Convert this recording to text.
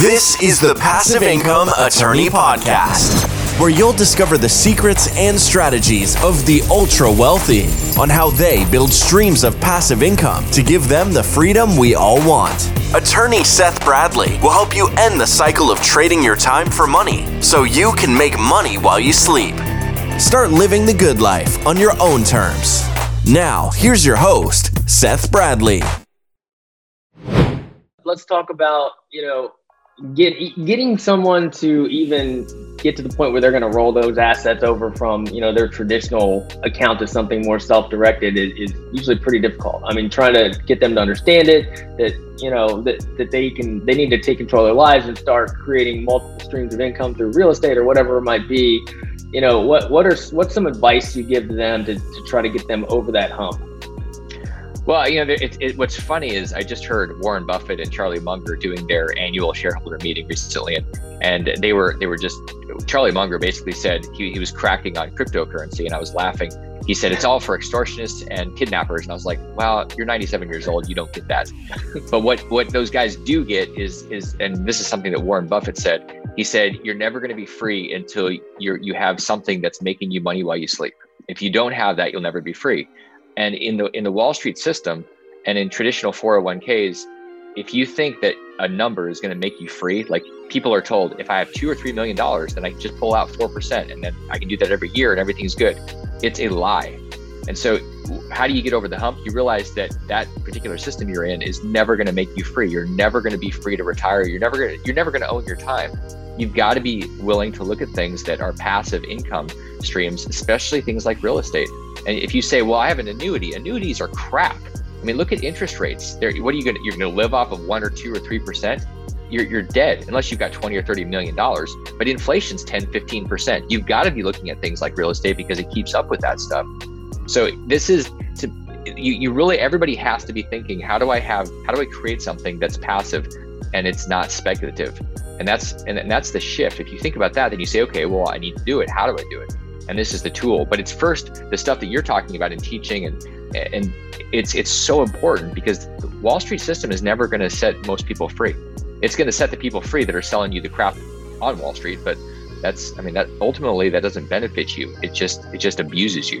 This is the Passive Income Attorney Podcast, where you'll discover the secrets and strategies of the ultra wealthy on how they build streams of passive income to give them the freedom we all want. Attorney Seth Bradley will help you end the cycle of trading your time for money so you can make money while you sleep. Start living the good life on your own terms. Now, here's your host, Seth Bradley. Let's talk about, you know, get getting someone to even get to the point where they're going to roll those assets over from you know their traditional account to something more self-directed is, is, usually pretty difficult. I mean trying to get them to understand it that you know that, that they can they need to take control of their lives and start creating multiple streams of income through real estate or whatever it might be. You know what what are what's some advice you give to them to, to try to get them over that hump well, you know, it, it, what's funny is I just heard Warren Buffett and Charlie Munger doing their annual shareholder meeting recently, and, and they were they were just Charlie Munger basically said he, he was cracking on cryptocurrency, and I was laughing. He said it's all for extortionists and kidnappers, and I was like, "Well, you're 97 years old, you don't get that." but what what those guys do get is is, and this is something that Warren Buffett said. He said you're never going to be free until you you have something that's making you money while you sleep. If you don't have that, you'll never be free. And in the in the Wall Street system and in traditional 401ks, if you think that a number is going to make you free, like people are told, if I have two or three million dollars, then I can just pull out four percent, and then I can do that every year, and everything's good. It's a lie. And so, how do you get over the hump? You realize that that particular system you're in is never going to make you free. You're never going to be free to retire. You're never going to you're never going to own your time. You've got to be willing to look at things that are passive income streams, especially things like real estate. And if you say, "Well, I have an annuity," annuities are crap. I mean, look at interest rates. There, what are you going to? You're going to live off of one or two or three percent. You're, you're dead unless you've got 20 or 30 million dollars. But inflation's 10, 15 percent. You've got to be looking at things like real estate because it keeps up with that stuff. So this is to you, you really everybody has to be thinking, how do I have how do I create something that's passive and it's not speculative? And that's and, and that's the shift. If you think about that, then you say, okay, well, I need to do it. How do I do it? and this is the tool but it's first the stuff that you're talking about in teaching and and it's it's so important because the wall street system is never going to set most people free it's going to set the people free that are selling you the crap on wall street but that's i mean that ultimately that doesn't benefit you it just it just abuses you